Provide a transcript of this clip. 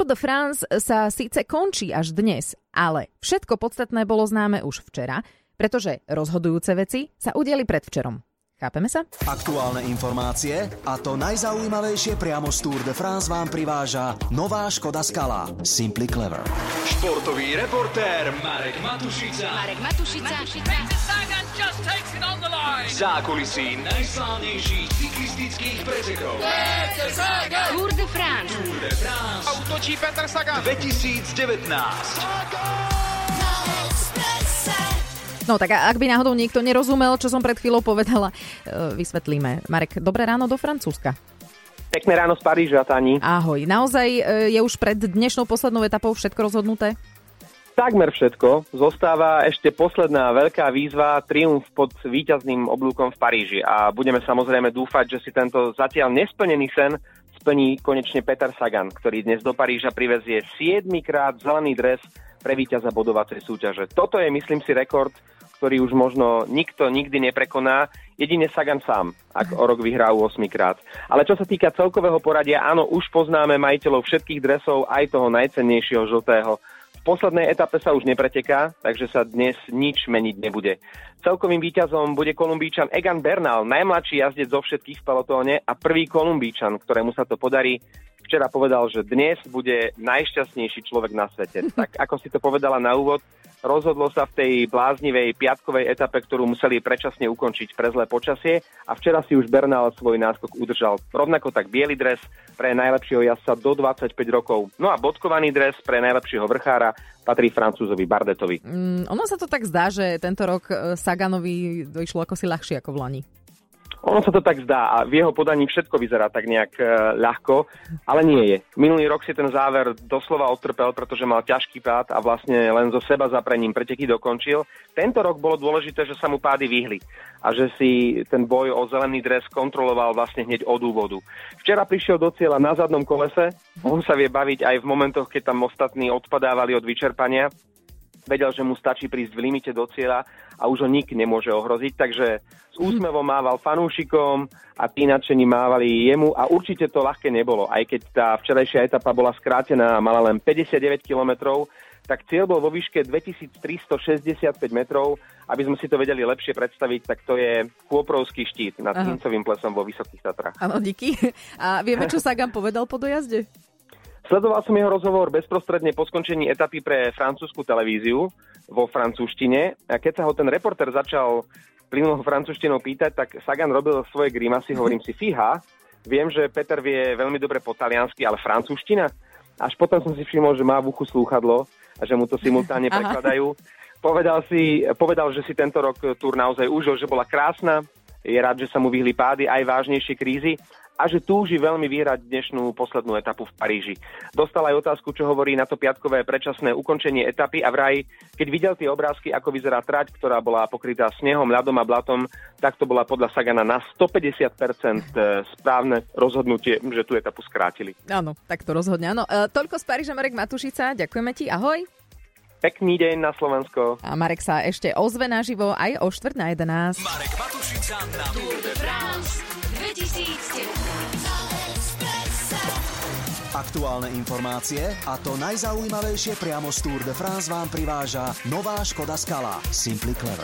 Tour de France sa síce končí až dnes, ale všetko podstatné bolo známe už včera, pretože rozhodujúce veci sa udiali predvčerom. Chápeme sa? Aktuálne informácie a to najzaujímavejšie priamo z Tour de France vám priváža nová Škoda Skala Simply Clever. Športový reportér Marek Matušica. Marek Matušica. V zákulisí najslávnejších cyklistických pretekov. Tour de France. Tour Útočí Peter Sagan. 2019. No tak ak by náhodou niekto nerozumel, čo som pred chvíľou povedala, e, vysvetlíme. Marek, dobré ráno do Francúzska. Pekné ráno z Paríža, Tani. Ahoj. Naozaj e, je už pred dnešnou poslednou etapou všetko rozhodnuté? Takmer všetko. Zostáva ešte posledná veľká výzva, triumf pod víťazným oblúkom v Paríži. A budeme samozrejme dúfať, že si tento zatiaľ nesplnený sen splní konečne Peter Sagan, ktorý dnes do Paríža privezie 7 krát zelený dres pre víťaza bodovacej súťaže. Toto je, myslím si, rekord, ktorý už možno nikto nikdy neprekoná, jedine Sagan sám, ak o rok vyhrá 8 krát. Ale čo sa týka celkového poradia, áno, už poznáme majiteľov všetkých dresov, aj toho najcennejšieho žltého. V poslednej etape sa už nepreteká, takže sa dnes nič meniť nebude. Celkovým víťazom bude kolumbíčan Egan Bernal, najmladší jazdec zo všetkých v pelotóne a prvý kolumbíčan, ktorému sa to podarí. Včera povedal, že dnes bude najšťastnejší človek na svete. Tak ako si to povedala na úvod, rozhodlo sa v tej bláznivej piatkovej etape, ktorú museli predčasne ukončiť pre zlé počasie a včera si už Bernal svoj náskok udržal. Rovnako tak biely dres pre najlepšieho jazdca do 25 rokov. No a bodkovaný dres pre najlepšieho vrchára patrí Francúzovi Bardetovi. Mm, ono sa to tak zdá, že tento rok e, Saganovi išlo ako si ľahšie ako v Lani. Ono sa to tak zdá a v jeho podaní všetko vyzerá tak nejak e, ľahko, ale nie je. Minulý rok si ten záver doslova odtrpel, pretože mal ťažký pád a vlastne len zo seba zaprením preteky dokončil. Tento rok bolo dôležité, že sa mu pády vyhli a že si ten boj o zelený dres kontroloval vlastne hneď od úvodu. Včera prišiel do cieľa na zadnom kolese, on sa vie baviť aj v momentoch, keď tam ostatní odpadávali od vyčerpania vedel, že mu stačí prísť v limite do cieľa a už ho nik nemôže ohroziť, takže s úsmevom mával fanúšikom a tí nadšení mávali jemu a určite to ľahké nebolo, aj keď tá včerajšia etapa bola skrátená a mala len 59 kilometrov, tak cieľ bol vo výške 2365 metrov. Aby sme si to vedeli lepšie predstaviť, tak to je Kôprovský štít nad Kincovým plesom vo Vysokých Tatrách. Áno, díky. A vieme, čo Sagan povedal po dojazde? Sledoval som jeho rozhovor bezprostredne po skončení etapy pre francúzsku televíziu vo francúzštine. A keď sa ho ten reporter začal plynulou francúzštinou pýtať, tak Sagan robil svoje grimasy, hovorím si, fíha, viem, že Peter vie veľmi dobre po taliansky, ale francúzština? Až potom som si všimol, že má v uchu slúchadlo a že mu to simultáne prekladajú. Povedal, si, povedal, že si tento rok túr naozaj užil, že bola krásna, je rád, že sa mu vyhli pády aj vážnejšie krízy a že túži veľmi vyhrať dnešnú poslednú etapu v Paríži. Dostal aj otázku, čo hovorí na to piatkové predčasné ukončenie etapy a vraj, keď videl tie obrázky, ako vyzerá trať, ktorá bola pokrytá snehom, ľadom a blatom, tak to bola podľa Sagana na 150% e, správne rozhodnutie, že tú etapu skrátili. Áno, tak to rozhodne. Áno. E, toľko z Paríža Marek Matušica, ďakujeme ti, ahoj. Pekný deň na Slovensko. A Marek sa ešte ozve naživo aj o štvrt na 11. Marek Matušica na Tour de France 2019. Aktuálne informácie a to najzaujímavejšie priamo z Tour de France vám priváža nová Škoda Skala Simply Clever.